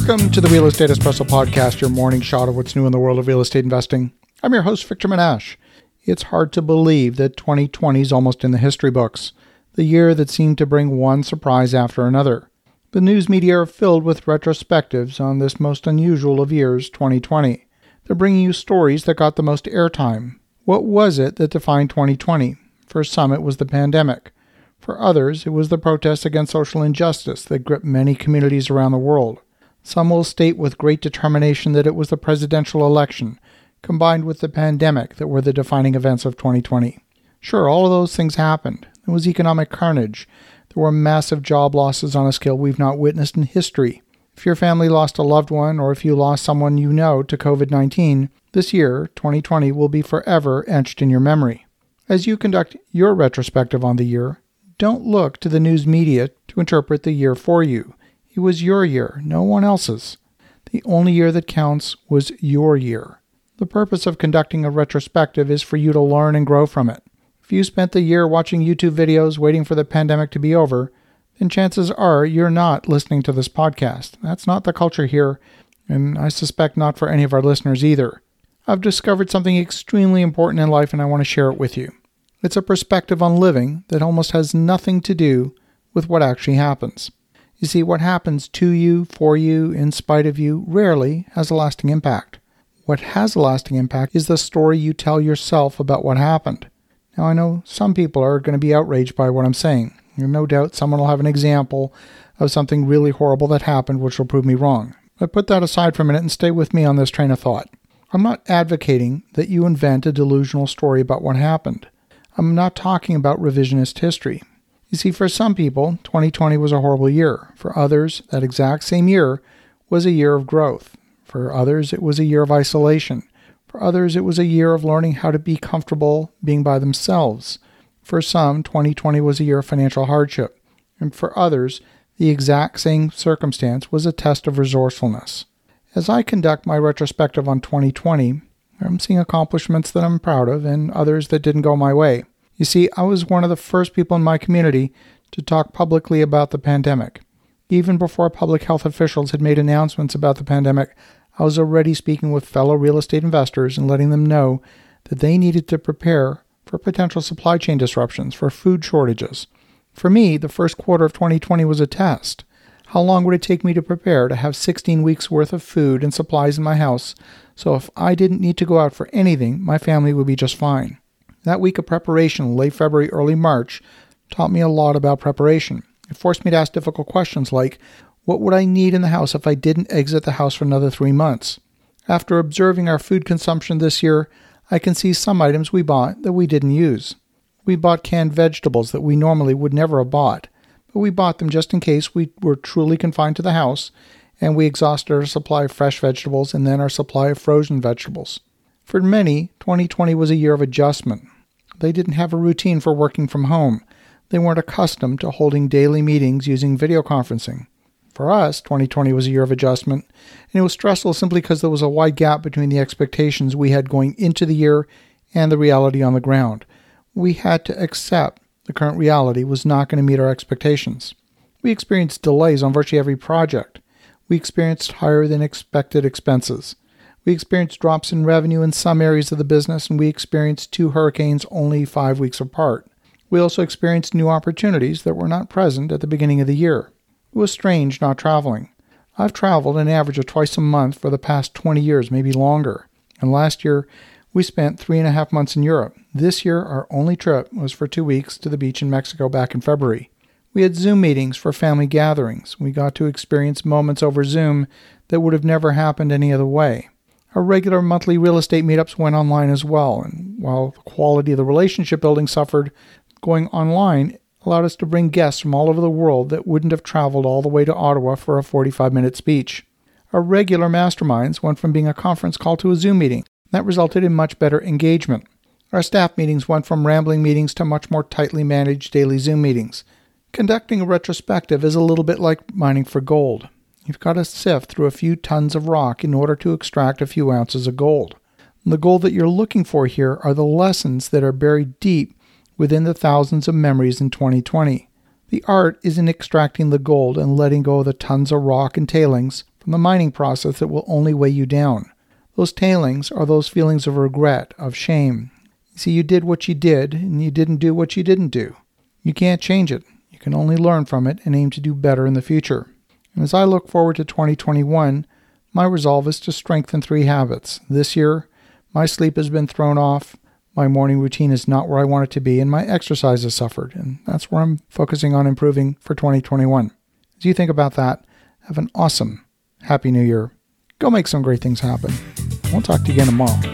Welcome to the Real Estate Espresso Podcast, your morning shot of what's new in the world of real estate investing. I'm your host, Victor Menasce. It's hard to believe that 2020 is almost in the history books, the year that seemed to bring one surprise after another. The news media are filled with retrospectives on this most unusual of years, 2020. They're bringing you stories that got the most airtime. What was it that defined 2020? For some, it was the pandemic. For others, it was the protests against social injustice that gripped many communities around the world. Some will state with great determination that it was the presidential election, combined with the pandemic, that were the defining events of 2020. Sure, all of those things happened. There was economic carnage. There were massive job losses on a scale we've not witnessed in history. If your family lost a loved one or if you lost someone you know to COVID 19, this year, 2020, will be forever etched in your memory. As you conduct your retrospective on the year, don't look to the news media to interpret the year for you. It was your year, no one else's. The only year that counts was your year. The purpose of conducting a retrospective is for you to learn and grow from it. If you spent the year watching YouTube videos waiting for the pandemic to be over, then chances are you're not listening to this podcast. That's not the culture here, and I suspect not for any of our listeners either. I've discovered something extremely important in life and I want to share it with you. It's a perspective on living that almost has nothing to do with what actually happens. You see, what happens to you, for you, in spite of you, rarely has a lasting impact. What has a lasting impact is the story you tell yourself about what happened. Now, I know some people are going to be outraged by what I'm saying. And no doubt someone will have an example of something really horrible that happened which will prove me wrong. But put that aside for a minute and stay with me on this train of thought. I'm not advocating that you invent a delusional story about what happened. I'm not talking about revisionist history. You see, for some people, 2020 was a horrible year. For others, that exact same year was a year of growth. For others, it was a year of isolation. For others, it was a year of learning how to be comfortable being by themselves. For some, 2020 was a year of financial hardship. And for others, the exact same circumstance was a test of resourcefulness. As I conduct my retrospective on 2020, I'm seeing accomplishments that I'm proud of and others that didn't go my way. You see, I was one of the first people in my community to talk publicly about the pandemic. Even before public health officials had made announcements about the pandemic, I was already speaking with fellow real estate investors and letting them know that they needed to prepare for potential supply chain disruptions, for food shortages. For me, the first quarter of 2020 was a test. How long would it take me to prepare to have 16 weeks worth of food and supplies in my house so if I didn't need to go out for anything, my family would be just fine? That week of preparation, late February, early March, taught me a lot about preparation. It forced me to ask difficult questions like, what would I need in the house if I didn't exit the house for another three months? After observing our food consumption this year, I can see some items we bought that we didn't use. We bought canned vegetables that we normally would never have bought but we bought them just in case we were truly confined to the house, and we exhausted our supply of fresh vegetables and then our supply of frozen vegetables. For many, 2020 was a year of adjustment. They didn't have a routine for working from home. They weren't accustomed to holding daily meetings using video conferencing. For us, 2020 was a year of adjustment, and it was stressful simply because there was a wide gap between the expectations we had going into the year and the reality on the ground. We had to accept the current reality was not going to meet our expectations. We experienced delays on virtually every project. We experienced higher than expected expenses. We experienced drops in revenue in some areas of the business, and we experienced two hurricanes only five weeks apart. We also experienced new opportunities that were not present at the beginning of the year. It was strange not traveling. I've traveled an average of twice a month for the past 20 years, maybe longer. And last year, we spent three and a half months in Europe. This year, our only trip was for two weeks to the beach in Mexico back in February. We had Zoom meetings for family gatherings. We got to experience moments over Zoom that would have never happened any other way. Our regular monthly real estate meetups went online as well, and while the quality of the relationship building suffered, going online allowed us to bring guests from all over the world that wouldn't have traveled all the way to Ottawa for a 45 minute speech. Our regular masterminds went from being a conference call to a Zoom meeting, that resulted in much better engagement. Our staff meetings went from rambling meetings to much more tightly managed daily Zoom meetings. Conducting a retrospective is a little bit like mining for gold. You've got to sift through a few tons of rock in order to extract a few ounces of gold. The gold that you're looking for here are the lessons that are buried deep within the thousands of memories in 2020. The art is in extracting the gold and letting go of the tons of rock and tailings from the mining process that will only weigh you down. Those tailings are those feelings of regret, of shame. You see, you did what you did, and you didn't do what you didn't do. You can't change it. You can only learn from it and aim to do better in the future. And as I look forward to 2021, my resolve is to strengthen three habits. This year, my sleep has been thrown off, my morning routine is not where I want it to be, and my exercise has suffered. And that's where I'm focusing on improving for 2021. As you think about that, have an awesome Happy New Year. Go make some great things happen. We'll talk to you again tomorrow.